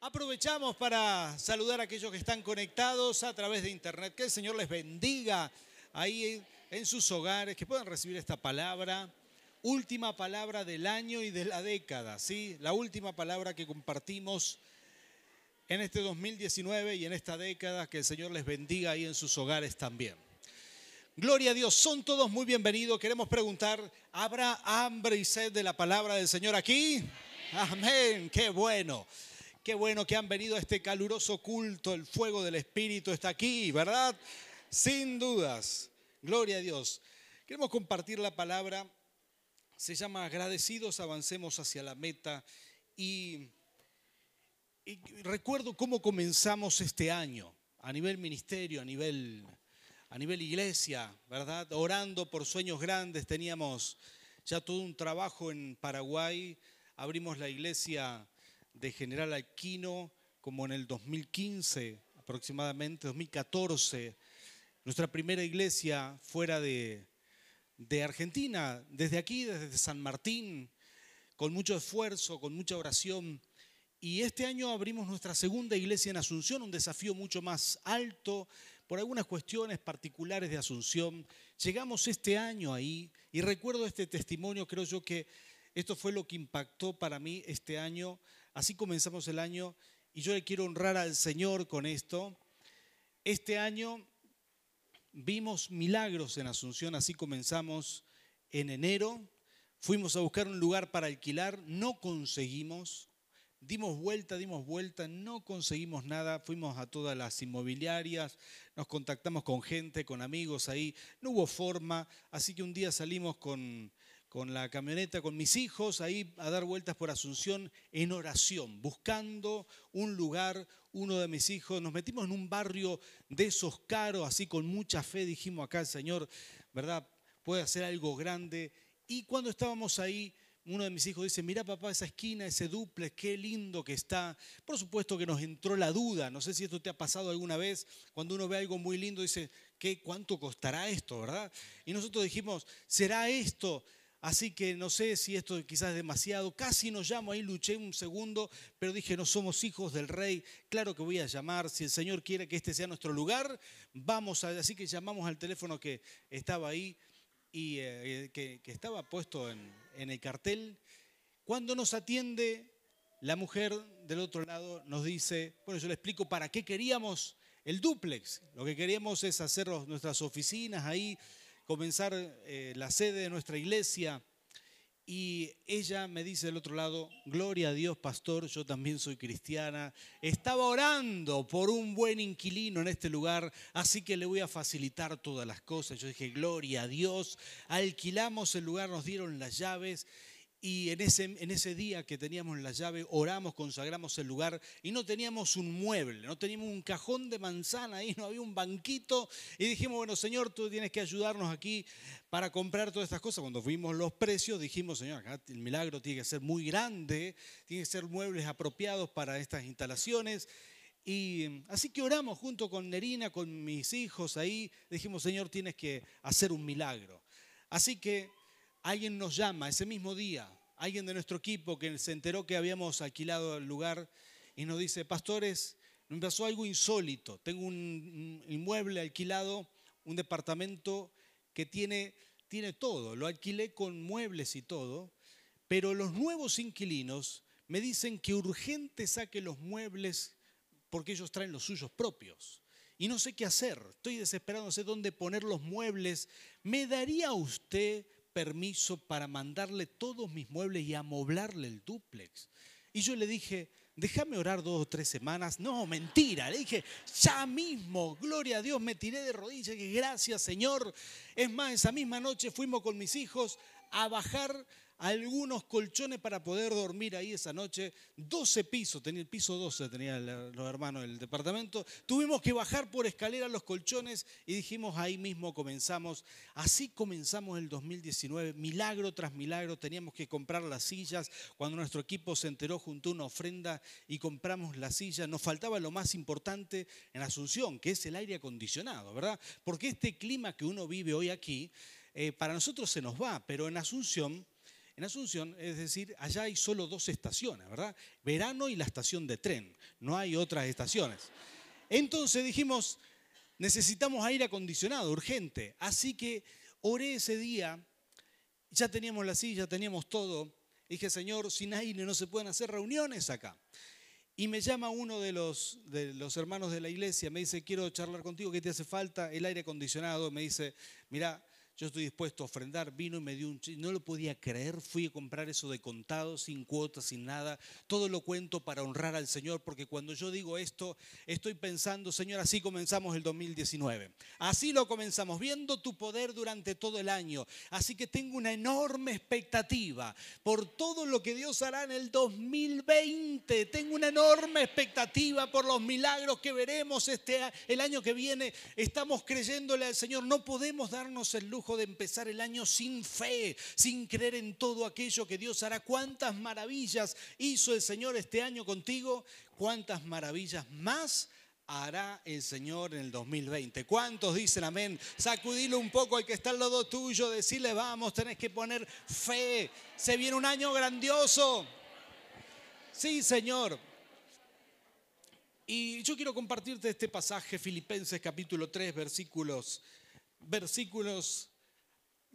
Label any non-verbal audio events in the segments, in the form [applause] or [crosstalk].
Aprovechamos para saludar a aquellos que están conectados a través de internet. Que el Señor les bendiga ahí en sus hogares, que puedan recibir esta palabra. Última palabra del año y de la década, ¿sí? La última palabra que compartimos en este 2019 y en esta década. Que el Señor les bendiga ahí en sus hogares también. Gloria a Dios, son todos muy bienvenidos. Queremos preguntar, ¿habrá hambre y sed de la palabra del Señor aquí? Amén, qué bueno. Qué bueno que han venido a este caluroso culto, el fuego del Espíritu está aquí, ¿verdad? Sin dudas. Gloria a Dios. Queremos compartir la palabra. Se llama Agradecidos, avancemos hacia la meta. Y, recuerdo cómo comenzamos este año, a nivel ministerio, a nivel, a nivel iglesia, ¿verdad? Orando por sueños grandes. Teníamos ya todo un trabajo en Paraguay. Abrimos la iglesia de General Aquino como en el 2015 aproximadamente, 2014, nuestra primera iglesia fuera de, de Argentina, desde aquí, desde San Martín, con mucho esfuerzo, con mucha oración. Y este año abrimos nuestra segunda iglesia en Asunción, un desafío mucho más alto por algunas cuestiones particulares de Asunción. Llegamos este año ahí y recuerdo este testimonio, creo yo que esto fue lo que impactó para mí este año Así comenzamos el año y yo le quiero honrar al Señor con esto. Este año vimos milagros en Asunción, así comenzamos en enero. Fuimos a buscar un lugar para alquilar, no conseguimos. Dimos vuelta, dimos vuelta, no conseguimos nada. Fuimos a todas las inmobiliarias, nos contactamos con gente, con amigos ahí. No hubo forma, así que un día salimos con con la camioneta, con mis hijos, ahí a dar vueltas por Asunción en oración, buscando un lugar, uno de mis hijos. Nos metimos en un barrio de esos caros, así con mucha fe, dijimos acá el Señor, ¿verdad? Puede hacer algo grande. Y cuando estábamos ahí, uno de mis hijos dice, mira papá, esa esquina, ese duple, qué lindo que está. Por supuesto que nos entró la duda, no sé si esto te ha pasado alguna vez, cuando uno ve algo muy lindo, dice, ¿qué, ¿cuánto costará esto, verdad? Y nosotros dijimos, ¿será esto? Así que no sé si esto quizás es demasiado. Casi no llamo ahí, luché un segundo, pero dije, no somos hijos del rey. Claro que voy a llamar. Si el Señor quiere que este sea nuestro lugar, vamos a. Así que llamamos al teléfono que estaba ahí y eh, que, estaba puesto en, en el cartel. Cuando nos atiende, la mujer del otro lado nos dice, bueno, yo le explico para qué queríamos el duplex. Lo que queríamos es hacer nuestras oficinas ahí comenzar eh, la sede de nuestra iglesia. Y ella me dice del otro lado, gloria a Dios, pastor, yo también soy cristiana. Estaba orando por un buen inquilino en este lugar, así que le voy a facilitar todas las cosas. Yo dije, gloria a Dios. Alquilamos el lugar, nos dieron las llaves y en ese, en ese día que teníamos la llave, oramos, consagramos el lugar y no teníamos un mueble, no teníamos un cajón de manzana ahí, [laughs] no había un banquito. Y dijimos, bueno, Señor, tú tienes que ayudarnos aquí para comprar todas estas cosas. Cuando vimos los precios, dijimos, Señor, acá el milagro tiene que ser muy grande, tiene que ser muebles apropiados para estas instalaciones. Y así que oramos junto con Nerina, con mis hijos ahí. Dijimos, Señor, tienes que hacer un milagro. Así que alguien nos llama ese mismo día, alguien de nuestro equipo que se enteró que habíamos alquilado el lugar y nos dice, pastores, me pasó algo insólito. Tengo un inmueble alquilado, un departamento que tiene, tiene todo. Lo alquilé con muebles y todo, pero los nuevos inquilinos me dicen que urgente saque los muebles porque ellos traen los suyos propios. Y no sé qué hacer. Estoy desesperado, no sé dónde poner los muebles. ¿Me daría usted permiso para mandarle todos mis muebles y amoblarle el duplex. Y yo le dije, déjame orar dos o tres semanas. No, mentira. Le dije, ya mismo, gloria a Dios, me tiré de rodillas y gracias Señor. Es más, esa misma noche fuimos con mis hijos a bajar algunos colchones para poder dormir ahí esa noche. 12 pisos, tenía el piso 12, tenía los hermanos del departamento. Tuvimos que bajar por escalera los colchones y dijimos ahí mismo comenzamos. Así comenzamos el 2019, milagro tras milagro. Teníamos que comprar las sillas. Cuando nuestro equipo se enteró, juntó una ofrenda y compramos las sillas. Nos faltaba lo más importante en Asunción, que es el aire acondicionado, ¿verdad? Porque este clima que uno vive hoy aquí, eh, para nosotros se nos va, pero en Asunción En Asunción, es decir, allá hay solo dos estaciones, ¿verdad? Verano y la estación de tren, no hay otras estaciones. Entonces dijimos, necesitamos aire acondicionado, urgente. Así que oré ese día, ya teníamos la silla, teníamos todo. Dije, Señor, sin aire no se pueden hacer reuniones acá. Y me llama uno de los, de los hermanos de la iglesia, me dice, quiero charlar contigo, ¿qué te hace falta? El aire acondicionado, me dice, mira, yo estoy dispuesto a ofrendar, vino y me dio un no lo podía creer, fui a comprar eso de contado, sin cuotas, sin nada, todo lo cuento para honrar al Señor, porque cuando yo digo esto, estoy pensando, Señor, así comenzamos el 2019, así lo comenzamos, viendo tu poder durante todo el año, así que tengo una enorme expectativa por todo lo que Dios hará en el 2020, tengo una enorme expectativa por los milagros que veremos este, el año que viene, estamos creyéndole al Señor, no podemos darnos el lujo de empezar el año sin fe, sin creer en todo aquello que Dios hará. ¿Cuántas maravillas hizo el Señor este año contigo? ¿Cuántas maravillas más? hará el Señor en el 2020. ¿Cuántos dicen amén? Sacudilo un poco al que está al lado tuyo, decirle vamos, tenés que poner fe. Se viene un año grandioso. Sí, Señor. Y yo quiero compartirte este pasaje, Filipenses capítulo 3, versículos versículos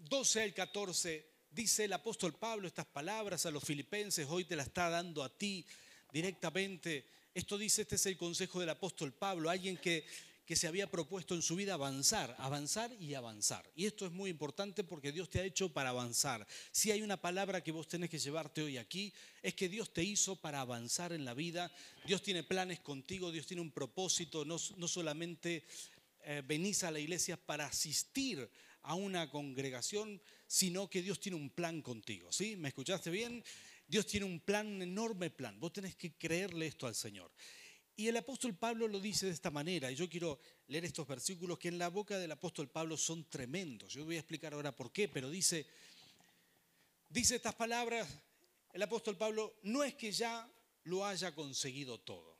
12 al 14, dice el apóstol Pablo estas palabras a los filipenses, hoy te la está dando a ti directamente. Esto dice, este es el consejo del apóstol Pablo, alguien que, que se había propuesto en su vida avanzar, avanzar y avanzar. Y esto es muy importante porque Dios te ha hecho para avanzar. Si hay una palabra que vos tenés que llevarte hoy aquí, es que Dios te hizo para avanzar en la vida. Dios tiene planes contigo, Dios tiene un propósito, no, no solamente eh, venís a la iglesia para asistir a una congregación, sino que Dios tiene un plan contigo. ¿Sí? ¿Me escuchaste bien? Dios tiene un plan, un enorme plan. Vos tenés que creerle esto al Señor. Y el apóstol Pablo lo dice de esta manera, y yo quiero leer estos versículos que en la boca del apóstol Pablo son tremendos. Yo voy a explicar ahora por qué, pero dice, dice estas palabras, el apóstol Pablo, no es que ya lo haya conseguido todo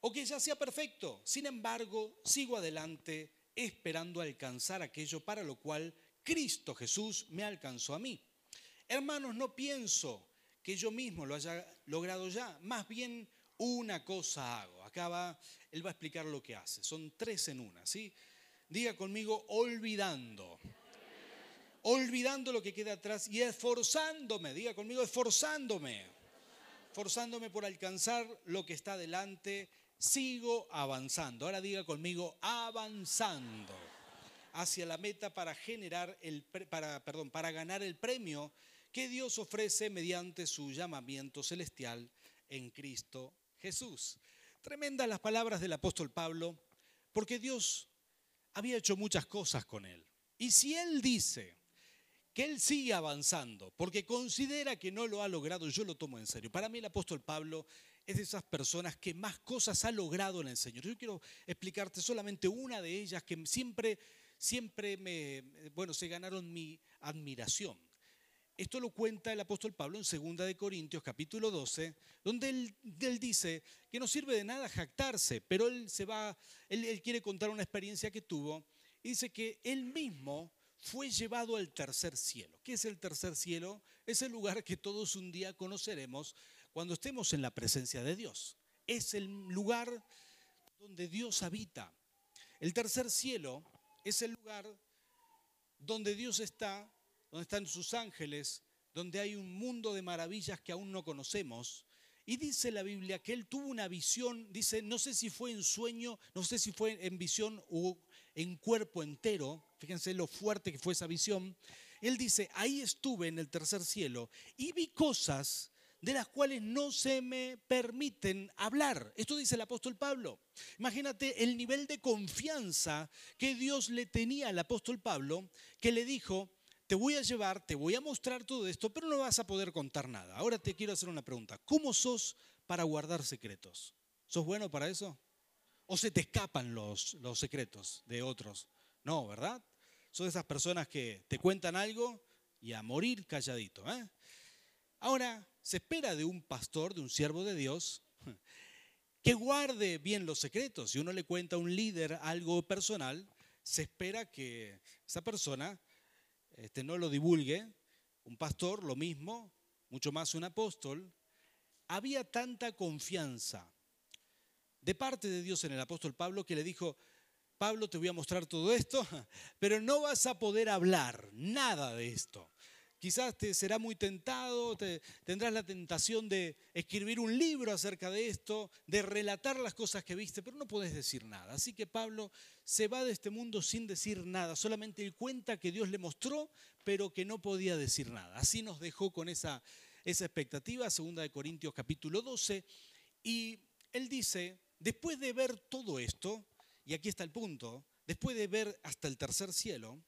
o que ya sea perfecto. Sin embargo, sigo adelante esperando alcanzar aquello para lo cual Cristo Jesús me alcanzó a mí. Hermanos, no pienso que yo mismo lo haya logrado ya, más bien una cosa hago. Acá él va a explicar lo que hace. Son tres en una, ¿sí? Diga conmigo, olvidando. Olvidando lo que queda atrás y esforzándome. Diga conmigo, esforzándome. Esforzándome por alcanzar lo que está delante sigo avanzando. Ahora diga conmigo, avanzando hacia la meta para generar el para perdón, para ganar el premio que Dios ofrece mediante su llamamiento celestial en Cristo Jesús. Tremendas las palabras del apóstol Pablo, porque Dios había hecho muchas cosas con él. Y si él dice que él sigue avanzando porque considera que no lo ha logrado, yo lo tomo en serio. Para mí el apóstol Pablo es de esas personas que más cosas ha logrado en el Señor. Yo quiero explicarte solamente una de ellas que siempre, siempre me, bueno, se ganaron mi admiración. Esto lo cuenta el apóstol Pablo en 2 de Corintios capítulo 12, donde él, dice que no sirve de nada jactarse, pero él se va, él, él quiere contar una experiencia que tuvo y dice que él mismo fue llevado al tercer cielo. ¿Qué es el tercer cielo? Es el lugar que todos un día conoceremos cuando estemos en la presencia de Dios. Es el lugar donde Dios habita. El tercer cielo es el lugar donde Dios está, donde están sus ángeles, donde hay un mundo de maravillas que aún no conocemos. Y dice la Biblia que él tuvo una visión, dice, no sé si fue en sueño, no sé si fue en visión o en cuerpo entero, fíjense lo fuerte que fue esa visión. Él dice, ahí estuve en el tercer cielo y vi cosas de las cuales no se me permiten hablar. Esto dice el apóstol Pablo. Imagínate el nivel de confianza que Dios le tenía al apóstol Pablo, que le dijo, te voy a llevar, te voy a mostrar todo esto, pero no vas a poder contar nada. Ahora te quiero hacer una pregunta. ¿Cómo sos para guardar secretos? ¿Sos bueno para eso? ¿O se te escapan los, los secretos de otros? No, ¿verdad? De esas personas que te cuentan algo y a morir calladito. ¿eh? Ahora, se espera de un pastor, de un siervo de Dios, que guarde bien los secretos. Si uno le cuenta a un líder algo personal, se espera que esa persona este, no lo divulgue un pastor, lo mismo, mucho más un apóstol, había tanta confianza de parte de Dios en el apóstol Pablo que le dijo, Pablo, te voy a mostrar todo esto, [laughs] pero no vas a poder hablar nada de esto. Quizás te será muy tentado, te, tendrás la tentación de escribir un libro acerca de esto, de relatar las cosas que viste, pero no puedes decir nada. Así que Pablo se va de este mundo sin decir nada, solamente él cuenta que Dios le mostró, pero que no podía decir nada. Así nos dejó con esa, esa expectativa, segunda de Corintios capítulo 12, y él dice, después de ver todo esto, y aquí está el punto, después de ver hasta el tercer cielo,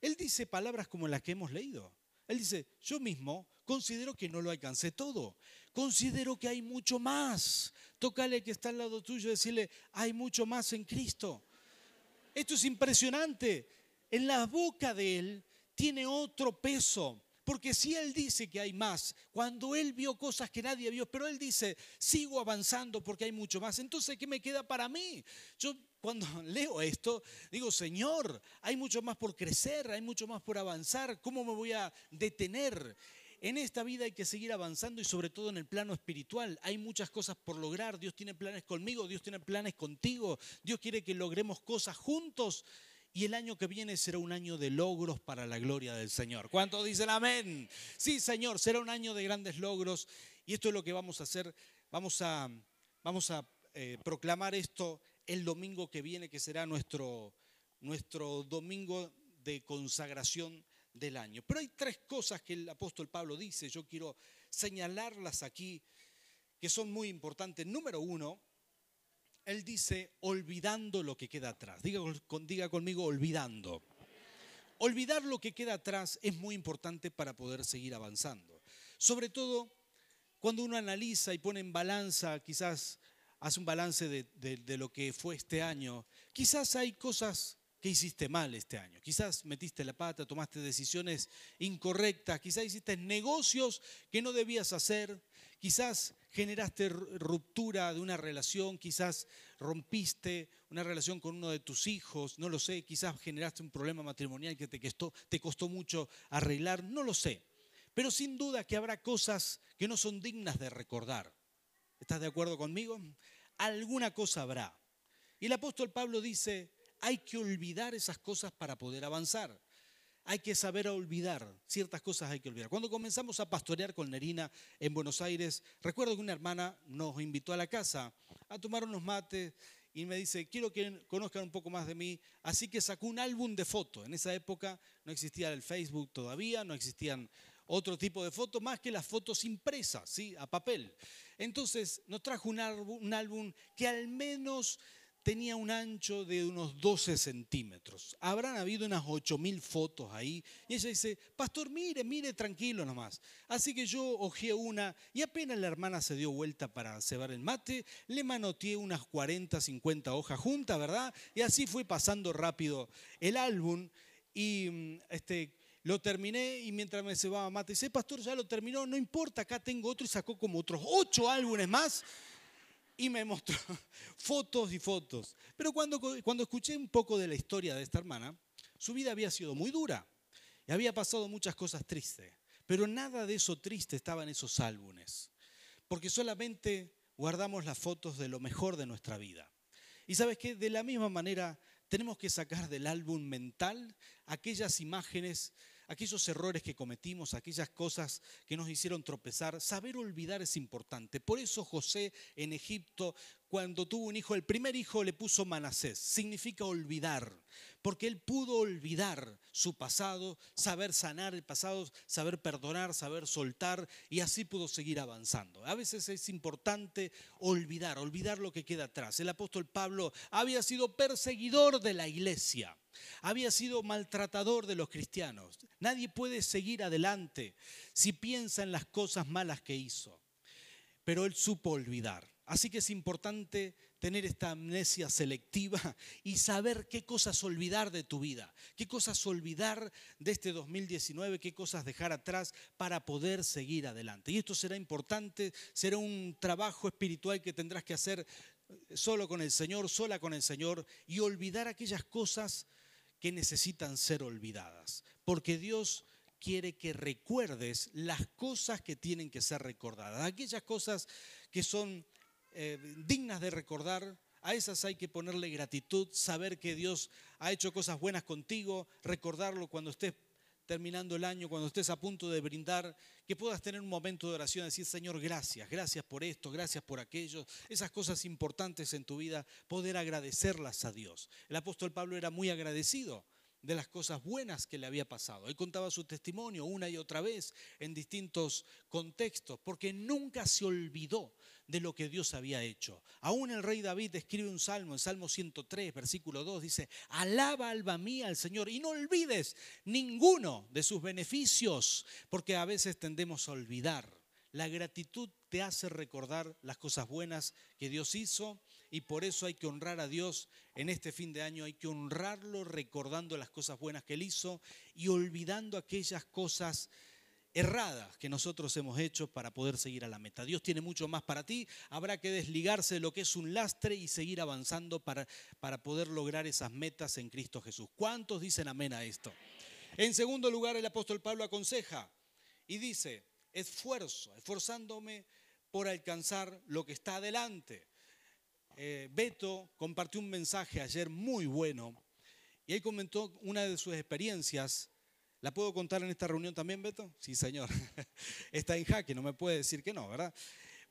él dice palabras como las que hemos leído. Él dice, yo mismo considero que no lo alcancé todo. Considero que hay mucho más. Tócale que está al lado tuyo y decirle, hay mucho más en Cristo. Esto es impresionante. En la boca de él tiene otro peso. Porque si él dice que hay más, cuando él vio cosas que nadie vio, pero él dice, sigo avanzando porque hay mucho más, entonces, ¿qué me queda para mí? Yo cuando [laughs] leo esto, digo, Señor, hay mucho más por crecer, hay mucho más por avanzar, ¿cómo me voy a detener? En esta vida hay que seguir avanzando y sobre todo en el plano espiritual. Hay muchas cosas por lograr. Dios tiene planes conmigo, Dios tiene planes contigo. Dios quiere que logremos cosas juntos y el año que viene será un año de logros para la gloria del Señor. ¿Cuántos dicen amén? Sí, Señor, será un año de grandes logros y esto es lo que vamos a hacer. Vamos a, vamos a eh, proclamar esto el domingo que viene, que será nuestro, nuestro domingo de consagración del año. Pero hay tres cosas que el apóstol Pablo dice, yo quiero señalarlas aquí, que son muy importantes. Número uno, él dice, olvidando lo que queda atrás. Diga, conmigo, olvidando. Olvidar lo que queda atrás es muy importante para poder seguir avanzando. Sobre todo cuando uno analiza y pone en balanza, quizás hace un balance de, de, lo que fue este año, quizás hay cosas que hiciste mal este año. Quizás metiste la pata, tomaste decisiones incorrectas, quizás hiciste negocios que no debías hacer, quizás generaste ruptura de una relación, quizás rompiste una relación con uno de tus hijos, no lo sé, quizás generaste un problema matrimonial que te costó, te costó mucho arreglar, no lo sé. Pero sin duda que habrá cosas que no son dignas de recordar. ¿Estás de acuerdo conmigo? Alguna cosa habrá. Y el apóstol Pablo dice, hay que olvidar esas cosas para poder avanzar hay que saber olvidar, ciertas cosas hay que olvidar. Cuando comenzamos a pastorear con Nerina en Buenos Aires, recuerdo que una hermana nos invitó a la casa a tomar unos mates y me dice, quiero que conozcan un poco más de mí, así que sacó un álbum de fotos. En esa época no existía el Facebook todavía, no existían otro tipo de fotos más que las fotos impresas, ¿sí? a papel. Entonces nos trajo un álbum, un álbum que al menos tenía un ancho de unos 12 centímetros. Habrán habido unas 8.000 fotos ahí. Y ella dice, pastor, mire, mire, tranquilo nomás. Así que yo ojeé una y apenas la hermana se dio vuelta para cebar el mate, le manoteé unas 40, 50 hojas juntas, ¿verdad? Y así fue pasando rápido el álbum y mm, este, lo terminé y mientras me cebaba mate, dice, pastor, ya lo terminó, no importa, acá tengo otro y sacó como otros ocho álbumes más y me mostró [laughs] fotos y fotos. Pero cuando, cuando escuché un poco de la historia de esta hermana, su vida había sido muy dura y había pasado muchas cosas tristes. Pero nada de eso triste estaba en esos álbumes, porque solamente guardamos las fotos de lo mejor de nuestra vida. Y sabes que de la misma manera tenemos que sacar del álbum mental aquellas imágenes aquellos errores que cometimos, aquellas cosas que nos hicieron tropezar. Saber olvidar es importante. Por eso José en Egipto, cuando tuvo un hijo, el primer hijo le puso Manasés. Significa olvidar, porque él pudo olvidar su pasado, saber sanar el pasado, saber perdonar, saber soltar y así pudo seguir avanzando. A veces es importante olvidar, olvidar lo que queda atrás. El apóstol Pablo había sido perseguidor de la iglesia había sido maltratador de los cristianos. Nadie puede seguir adelante si piensa en las cosas malas que hizo. Pero él supo olvidar. Así que es importante tener esta amnesia selectiva [laughs] y saber qué cosas olvidar de tu vida, qué cosas olvidar de este 2019, qué cosas dejar atrás para poder seguir adelante. Y esto será importante, será un trabajo espiritual que tendrás que hacer solo con el Señor, sola con el Señor y olvidar aquellas cosas que necesitan ser olvidadas, porque Dios quiere que recuerdes las cosas que tienen que ser recordadas, aquellas cosas que son eh, dignas de recordar, a esas hay que ponerle gratitud, saber que Dios ha hecho cosas buenas contigo, recordarlo cuando estés terminando el año, cuando estés a punto de brindar, que puedas tener un momento de oración, decir, Señor, gracias, gracias por esto, gracias por aquello, esas cosas importantes en tu vida, poder agradecerlas a Dios. El apóstol Pablo era muy agradecido de las cosas buenas que le había pasado. Él contaba su testimonio una y otra vez en distintos contextos, porque nunca se olvidó de lo que Dios había hecho. Aún el rey David escribe un salmo, en Salmo 103, versículo 2, dice, alaba alba mía al Señor y no olvides ninguno de sus beneficios, porque a veces tendemos a olvidar. La gratitud te hace recordar las cosas buenas que Dios hizo y por eso hay que honrar a Dios en este fin de año, hay que honrarlo recordando las cosas buenas que Él hizo y olvidando aquellas cosas erradas que nosotros hemos hecho para poder seguir a la meta. Dios tiene mucho más para ti, habrá que desligarse de lo que es un lastre y seguir avanzando para, para poder lograr esas metas en Cristo Jesús. ¿Cuántos dicen amén a esto? En segundo lugar, el apóstol Pablo aconseja y dice, esfuerzo, esforzándome por alcanzar lo que está adelante. Eh, Beto compartió un mensaje ayer muy bueno y él comentó una de sus experiencias. ¿La puedo contar en esta reunión también, Beto? Sí, señor. [laughs] Está en jaque, no me puede decir que no, ¿verdad?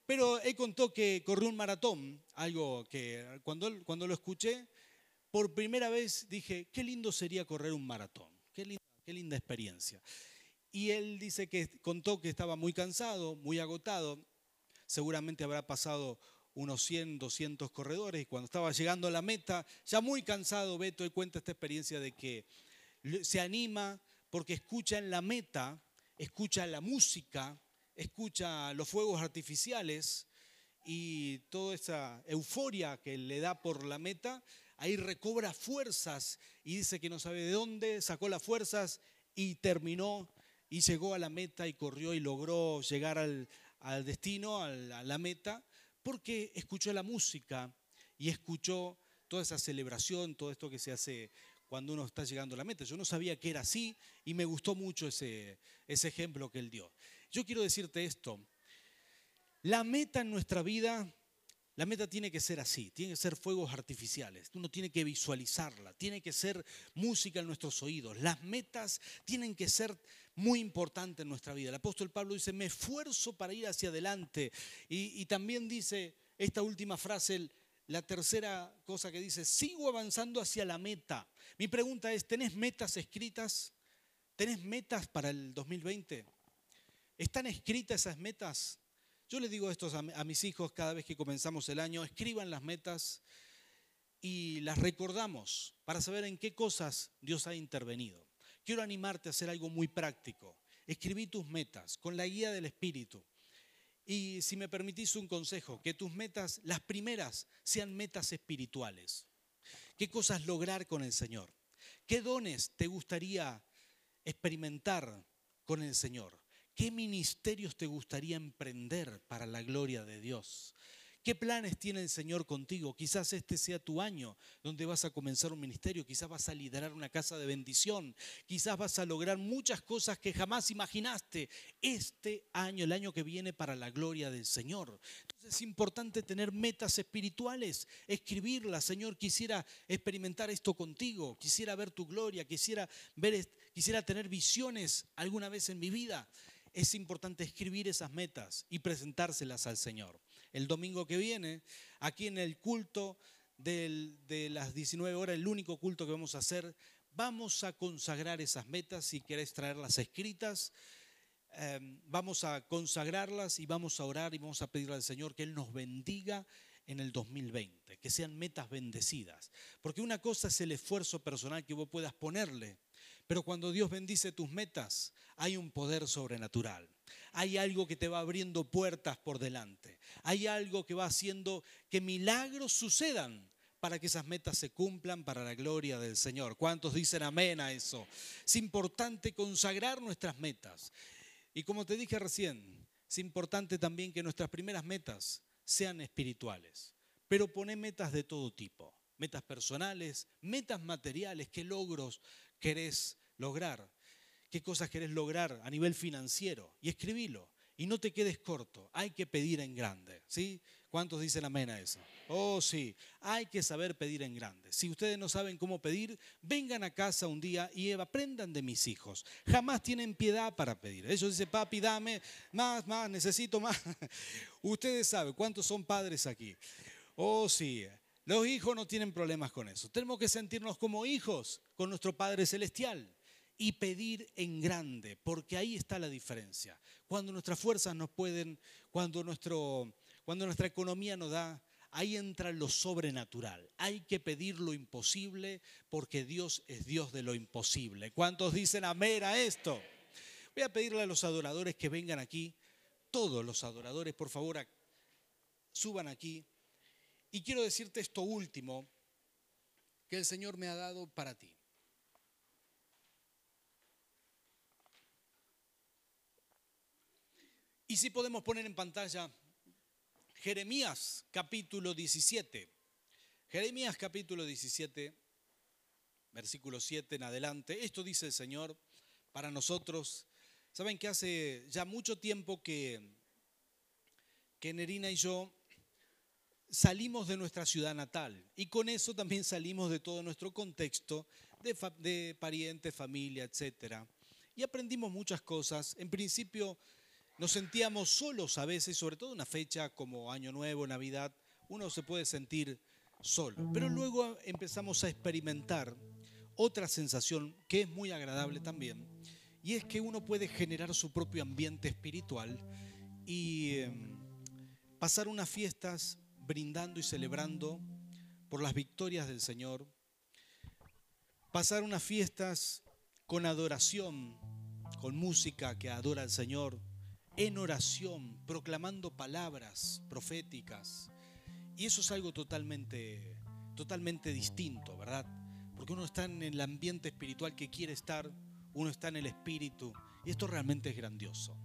Pero él contó que corrió un maratón, algo que cuando, cuando lo escuché, por primera vez dije, qué lindo sería correr un maratón, qué linda, qué linda experiencia. Y él dice que contó que estaba muy cansado, muy agotado, seguramente habrá pasado unos 100, 200 corredores y cuando estaba llegando a la meta, ya muy cansado, Beto, y cuenta esta experiencia de que se anima porque escucha en la meta, escucha la música, escucha los fuegos artificiales y toda esa euforia que le da por la meta, ahí recobra fuerzas y dice que no sabe de dónde, sacó las fuerzas y terminó y llegó a la meta y corrió y logró llegar al, destino, a la meta porque escuchó la música y escuchó toda esa celebración, todo esto que se hace cuando uno está llegando a la meta. Yo no sabía que era así y me gustó mucho ese, ese ejemplo que él dio. Yo quiero decirte esto, la meta en nuestra vida, la meta tiene que ser así, tiene que ser fuegos artificiales, uno tiene que visualizarla, tiene que ser música en nuestros oídos, las metas tienen que ser muy importante en nuestra vida. El apóstol Pablo dice, me esfuerzo para ir hacia adelante. Y, también dice esta última frase, la tercera cosa que dice, sigo avanzando hacia la meta. Mi pregunta es, ¿tenés metas escritas? ¿Tenés metas para el 2020? ¿Están escritas esas metas? Yo les digo esto a mis hijos cada vez que comenzamos el año, escriban las metas y las recordamos para saber en qué cosas Dios ha intervenido quiero animarte a hacer algo muy práctico. Escribí tus metas con la guía del Espíritu. Y si me permitís un consejo, que tus metas, las primeras, sean metas espirituales. ¿Qué cosas lograr con el Señor? ¿Qué dones te gustaría experimentar con el Señor? ¿Qué ministerios te gustaría emprender para la gloria de Dios? ¿Qué planes tiene el Señor contigo? Quizás este sea tu año donde vas a comenzar un ministerio, quizás vas a liderar una casa de bendición, quizás vas a lograr muchas cosas que jamás imaginaste este año, el año que viene para la gloria del Señor. Entonces es importante tener metas espirituales, escribirlas. Señor, quisiera experimentar esto contigo, quisiera ver tu gloria, quisiera, ver, quisiera tener visiones alguna vez en mi vida. Es importante escribir esas metas y presentárselas al Señor el domingo que viene, aquí en el culto de las 19 horas, el único culto que vamos a hacer, vamos a consagrar esas metas, si querés traerlas escritas, em, vamos a consagrarlas y vamos a orar y vamos a pedirle al Señor que Él nos bendiga en el 2020, que sean metas bendecidas. Porque una cosa es el esfuerzo personal que vos puedas ponerle, pero cuando Dios bendice tus metas, hay un poder sobrenatural. Hay algo que te va abriendo puertas por delante. Hay algo que va haciendo que milagros sucedan para que esas metas se cumplan para la gloria del Señor. ¿Cuántos dicen amén a eso? Es importante consagrar nuestras metas. Y como te dije recién, es importante también que nuestras primeras metas sean espirituales. Pero pone metas de todo tipo. Metas personales, metas materiales, qué logros querés lograr. Qué cosas querés lograr a nivel financiero y escribilo. Y no te quedes corto, hay que pedir en grande, ¿sí? ¿Cuántos dicen amén a eso? Oh, sí, hay que saber pedir en grande. Si ustedes no saben cómo pedir, vengan a casa un día y aprendan de mis hijos. Jamás tienen piedad para pedir. Ellos dicen, papi, dame más, más, necesito más. [laughs] Ustedes saben cuántos son padres aquí. Oh, sí, los hijos no tienen problemas con eso. Tenemos que sentirnos como hijos con nuestro Padre Celestial y pedir en grande, porque ahí está la diferencia. Cuando nuestras fuerzas nos pueden, cuando, nuestro, cuando nuestra economía nos da, ahí entra lo sobrenatural. Hay que pedir lo imposible porque Dios es Dios de lo imposible. ¿Cuántos dicen amén a esto? Voy a pedirle a los adoradores que vengan aquí, todos los adoradores, por favor, suban aquí. Y quiero decirte esto último que el Señor me ha dado para ti. Y si podemos poner en pantalla Jeremías capítulo 17. Jeremías capítulo 17, versículo 7 en adelante. Esto dice el Señor para nosotros. Saben que hace ya mucho tiempo que, que Nerina y yo salimos de nuestra ciudad natal y con eso también salimos de todo nuestro contexto de, de parientes, familia, etc. Y aprendimos muchas cosas. En principio nos sentíamos solos a veces, sobre todo en una fecha como Año Nuevo, Navidad, uno se puede sentir solo. Pero luego empezamos a experimentar otra sensación que es muy agradable también, y es que uno puede generar su propio ambiente espiritual y em, pasar unas fiestas brindando y celebrando por las victorias del Señor, pasar unas fiestas con adoración, con música que adora al Señor, en oración, proclamando palabras proféticas. Y eso es algo totalmente, totalmente distinto, ¿verdad? Porque uno está en el ambiente espiritual que quiere estar, uno está en el espíritu, y esto realmente es grandioso.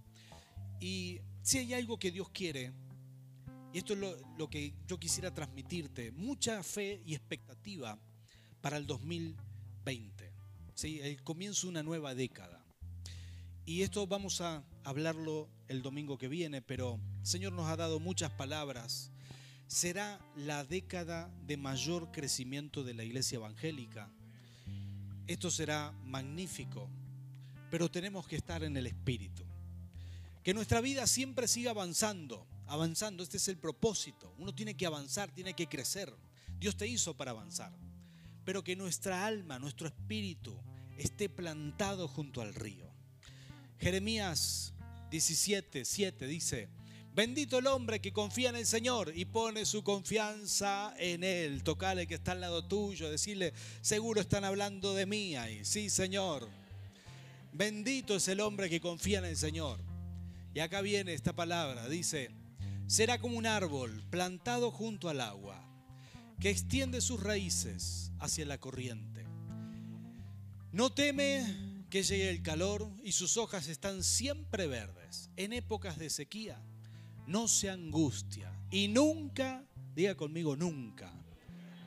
Y si hay algo que Dios quiere, y esto es lo, que yo quisiera transmitirte, mucha fe y expectativa para el 2020, ¿sí? el comienzo de una nueva década. Y esto vamos a hablarlo el domingo que viene, pero el Señor nos ha dado muchas palabras. Será la década de mayor crecimiento de la iglesia evangélica. Esto será magnífico, pero tenemos que estar en el espíritu. Que nuestra vida siempre siga avanzando, avanzando. Este es el propósito. Uno tiene que avanzar, tiene que crecer. Dios te hizo para avanzar. Pero que nuestra alma, nuestro espíritu esté plantado junto al río Jeremías 17, 7 dice, bendito el hombre que confía en el Señor y pone su confianza en Él. Tocale que está al lado tuyo, decirle, seguro están hablando de mí ahí. Sí, Señor. Bendito es el hombre que confía en el Señor. Y acá viene esta palabra, dice, será como un árbol plantado junto al agua, que extiende sus raíces hacia la corriente. No teme que llegue el calor y sus hojas están siempre verdes. En épocas de sequía, no se angustia y nunca, diga conmigo, nunca,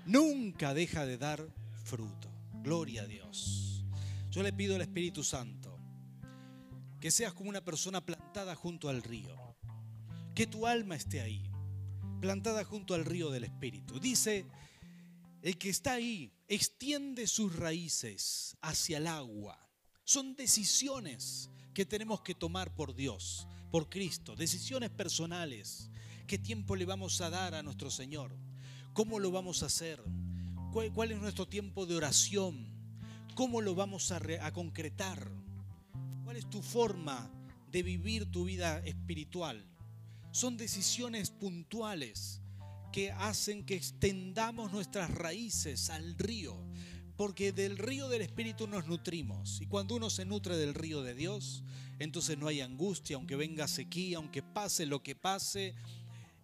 nunca deja de dar fruto. Gloria a Dios. Yo le pido al Espíritu Santo que seas como una persona plantada junto al río, que tu alma esté ahí, plantada junto al río del Espíritu. Dice, el que está ahí extiende sus raíces hacia el agua son decisiones que tenemos que tomar por Dios, por Cristo, decisiones personales. ¿Qué tiempo le vamos a dar a nuestro Señor? ¿Cómo lo vamos a hacer? ¿Cuál, es nuestro tiempo de oración? ¿Cómo lo vamos a, concretar? ¿Cuál es tu forma de vivir tu vida espiritual? Son decisiones puntuales que hacen que extendamos nuestras raíces al río, porque del río del Espíritu nos nutrimos. Y cuando uno se nutre del río de Dios, entonces no hay angustia, aunque venga sequía, aunque pase lo que pase,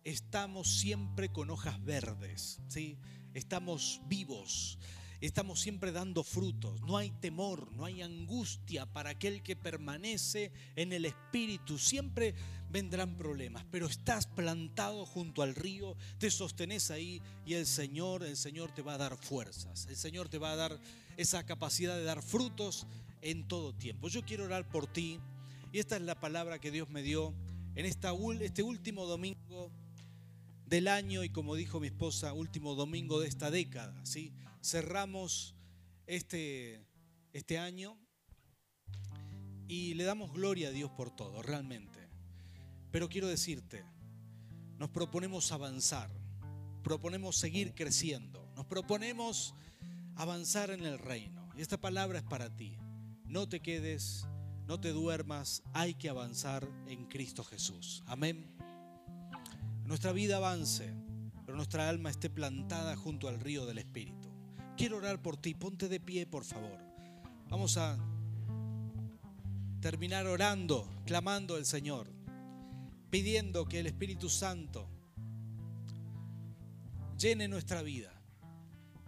estamos siempre con hojas verdes, ¿sí? estamos vivos, estamos siempre dando frutos. No hay temor, no hay angustia para aquel que permanece en el Espíritu. Siempre vendrán problemas, pero estás plantado junto al río, te sostenés ahí y el Señor, el Señor te va a dar fuerzas. El Señor te va a dar esa capacidad de dar frutos en todo tiempo. Yo quiero orar por ti y esta es la palabra que Dios me dio en esta, este último domingo del año y como dijo mi esposa, último domingo de esta década. ¿sí? Cerramos este, este año y le damos gloria a Dios por todo, realmente. Pero quiero decirte, nos proponemos avanzar, proponemos seguir creciendo, nos proponemos avanzar en el reino. Y esta palabra es para ti. No te quedes, no te duermas, hay que avanzar en Cristo Jesús. Amén. Nuestra vida avance, pero nuestra alma esté plantada junto al río del Espíritu. Quiero orar por ti, ponte de pie, por favor. Vamos a terminar orando, clamando al Señor, pidiendo que el Espíritu Santo llene nuestra vida,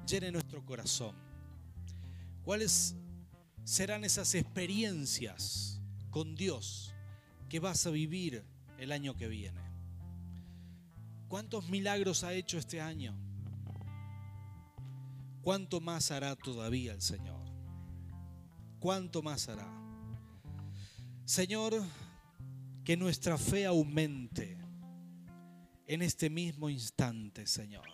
llene nuestro corazón. ¿Cuáles serán esas experiencias con Dios que vas a vivir el año que viene? ¿Cuántos milagros ha hecho este año? ¿Cuánto más hará todavía el Señor? ¿Cuánto más hará? Señor, que nuestra fe aumente en este mismo instante, Señor.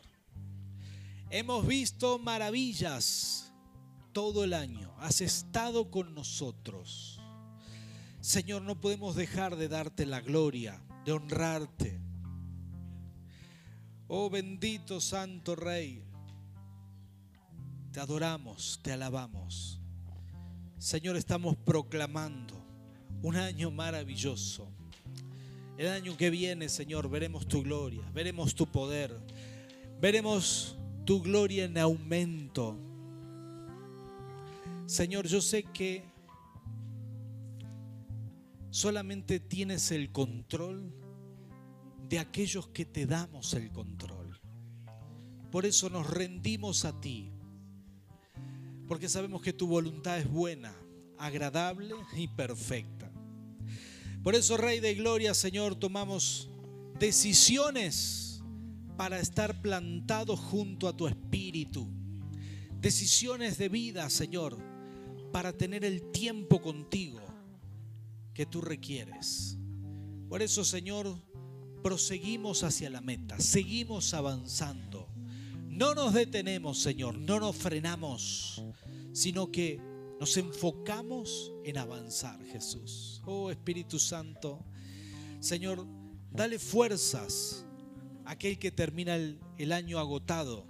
Hemos visto maravillas todo el año. Has estado con nosotros. Señor, no podemos dejar de darte la gloria, de honrarte. Oh bendito Santo Rey, te adoramos, te alabamos. Señor, estamos proclamando un año maravilloso. El año que viene, Señor, veremos tu gloria, veremos tu poder, veremos tu gloria en aumento. Señor, yo sé que solamente tienes el control de aquellos que te damos el control. Por eso nos rendimos a ti, porque sabemos que tu voluntad es buena, agradable y perfecta. Por eso, Rey de Gloria, Señor, tomamos decisiones para estar plantados junto a tu Espíritu. Decisiones de vida, Señor, para tener el tiempo contigo que tú requieres. Por eso, Señor, proseguimos hacia la meta, seguimos avanzando. No nos detenemos, Señor, no nos frenamos, sino que nos enfocamos en avanzar, Jesús. Oh Espíritu Santo, Señor, dale fuerzas a aquel que termina el, año agotado.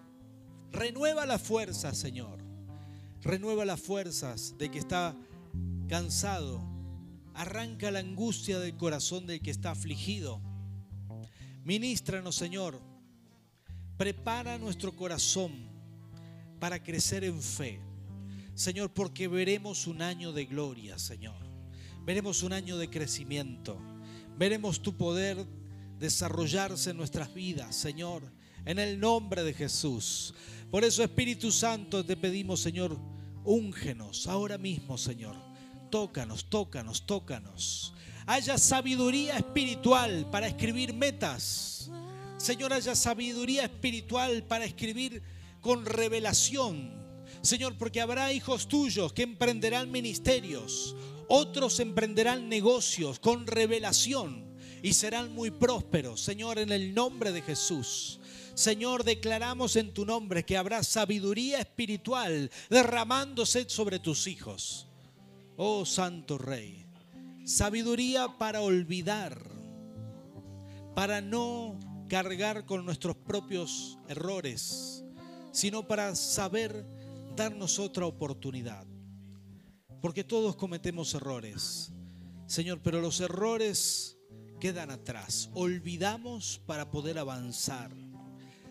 Renueva las fuerzas, Señor. Renueva las fuerzas de que está cansado. Arranca la angustia del corazón del que está afligido. Ministranos, Señor. Prepara nuestro corazón para crecer en fe Señor, porque veremos un año de gloria, Señor. Veremos un año de crecimiento. Veremos tu poder desarrollarse en nuestras vidas, Señor, en el nombre de Jesús. Por eso, Espíritu Santo, te pedimos, Señor, úngenos ahora mismo, Señor. Tócanos, tócanos, tócanos. Haya sabiduría espiritual para escribir metas. Señor, haya sabiduría espiritual para escribir con revelación Señor, porque habrá hijos tuyos que emprenderán ministerios, otros emprenderán negocios con revelación y serán muy prósperos, Señor, en el nombre de Jesús. Señor, declaramos en tu nombre que habrá sabiduría espiritual derramándose sobre tus hijos. Oh Santo Rey, sabiduría para olvidar, para no cargar con nuestros propios errores, sino para saber darnos otra oportunidad. Porque todos cometemos errores, Señor, pero los errores quedan atrás. Olvidamos para poder avanzar.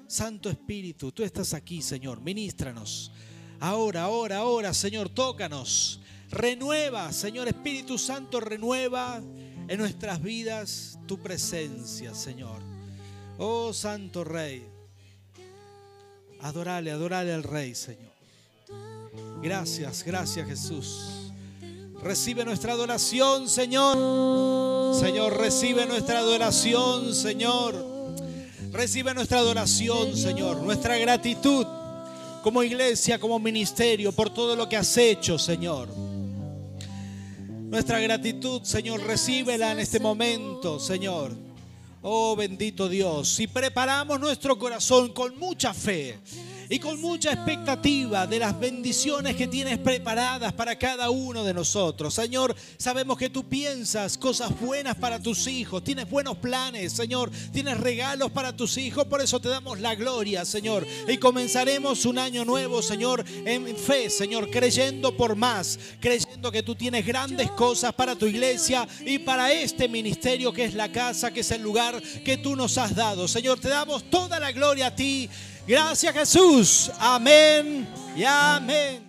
Santo Espíritu, tú estás aquí, Señor, ministranos. Ahora, ahora, ahora, Señor, tócanos. Renueva, Señor Espíritu Santo, renueva en nuestras vidas tu presencia, Señor. Oh Santo Rey, adorale, adorale al Rey, Señor. Gracias, gracias Jesús. Recibe nuestra adoración, Señor. Señor, recibe nuestra adoración, Señor. Recibe nuestra adoración, Señor. Nuestra gratitud como iglesia, como ministerio, por todo lo que has hecho, Señor. Nuestra gratitud, Señor, recíbela en este momento, Señor. Oh bendito Dios. Y preparamos nuestro corazón con mucha fe y con mucha expectativa de las bendiciones que tienes preparadas para cada uno de nosotros. Señor, sabemos que tú piensas cosas buenas para tus hijos, tienes buenos planes, Señor, tienes regalos para tus hijos, por eso te damos la gloria, Señor. Y comenzaremos un año nuevo, Señor, en fe, Señor, creyendo por más, creyendo que tú tienes grandes cosas para tu iglesia y para este ministerio que es la casa, que es el lugar que tú nos has dado. Señor, te damos toda la gloria a ti Gracias Jesús. Amén y amén.